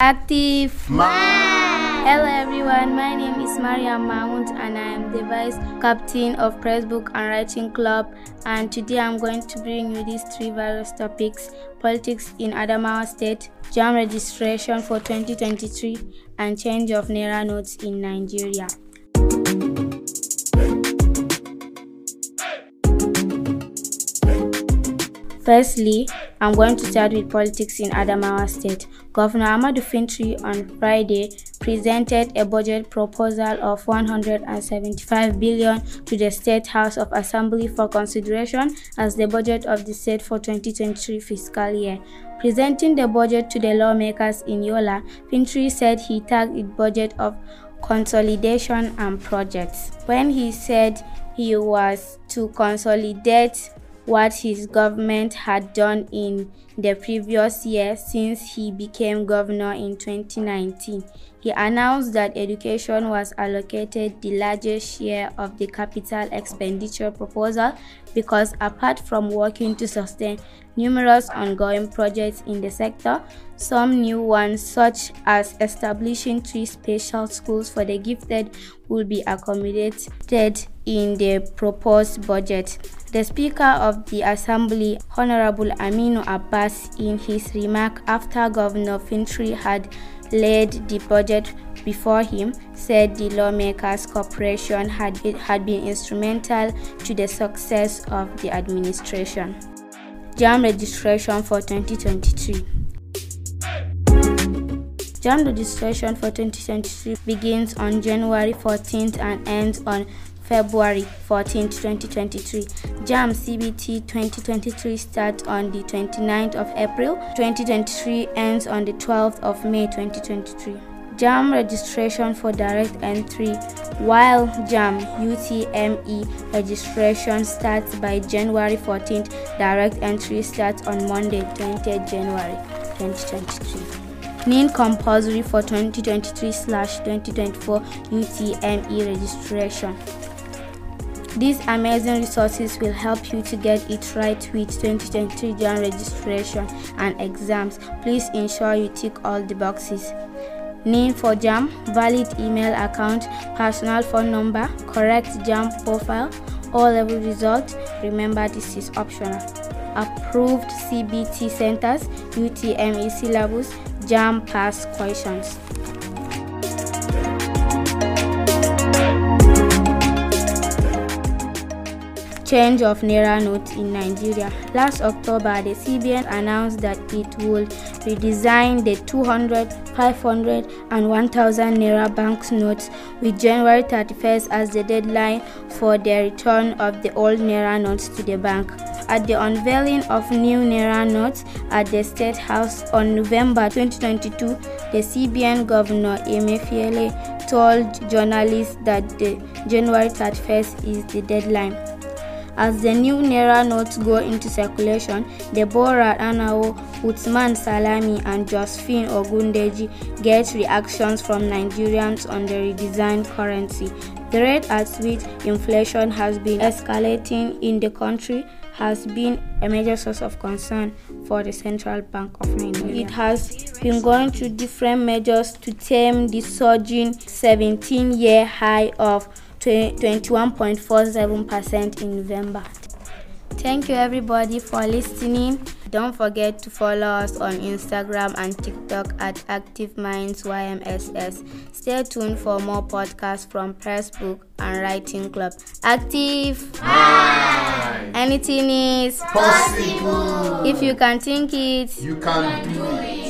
Active. Hello everyone, my name is Maryam Mahmud and I am the vice captain of Press Book and Writing Club and today I'm going to bring you these three various topics politics in Adamawa State, JAMB registration for 2023 and change of Naira notes in Nigeria. Firstly, I'm going to start with politics in Adamawa State. Governor Ahmadu Fintiri on Friday presented a budget proposal of 175 billion to the State House of Assembly for consideration as the budget of the state for 2023 fiscal year. Presenting the budget to the lawmakers in Yola, Fintiri said he tagged it budget of consolidation and projects. When he said he was to consolidate what his government had done in the previous year since he became governor in 2019. He announced that education was allocated the largest share of the capital expenditure proposal because apart from working to sustain numerous ongoing projects in the sector, some new ones such as establishing three special schools for the gifted will be accommodated in the proposed budget. The Speaker of the Assembly, Honorable Aminu Abbas, in his remark after Governor Fintiri had laid the budget before him, said the lawmakers' cooperation had, had been instrumental to the success of the administration. JAMB registration for 2023 JAMB registration for 2023 begins on January 14th and ends on February 14, 2023. JAMB CBT 2023 starts on the 29th of April 2023 ends on the 12th of May 2023. JAMB registration for direct entry while JAMB UTME registration starts by January 14th direct entry starts on Monday 20th January 2023. NIN compulsory for 2023/2024 UTME registration. These amazing resources will help you to get it right with 2023 JAMB registration and exams. Please ensure you tick all the boxes. Name for JAMB, valid email account, personal phone number, correct JAMB profile, all level result. Remember this is optional. Approved CBT centers, UTME syllabus, JAMB pass questions. change of Naira note in Nigeria. Last October, the CBN announced that it will redesign the 200, 500, and 1000 Naira bank notes with January 31st as the deadline for the return of the old Naira notes to the bank. At the unveiling of new Naira notes at the State House on November 2022, the CBN Governor Emefiele told journalists that the January 31st is the deadline. As the new Naira notes go into circulation, Deborah Anao, Uthman Salami, and Josephine Ogundeji get reactions from Nigerians on the redesigned currency. The rate at which inflation has been escalating in the country has been a major source of concern for the Central Bank of Nigeria. It has been going through different measures to tame the surging 17 year high of 21.47% in November. Thank you everybody for listening. Don't forget to follow us on Instagram and TikTok at Active Minds YMSS. Stay tuned for more podcasts from Pressbook and Writing Club. Active! Hi. Anything is Possible. If you can think it, You can do it.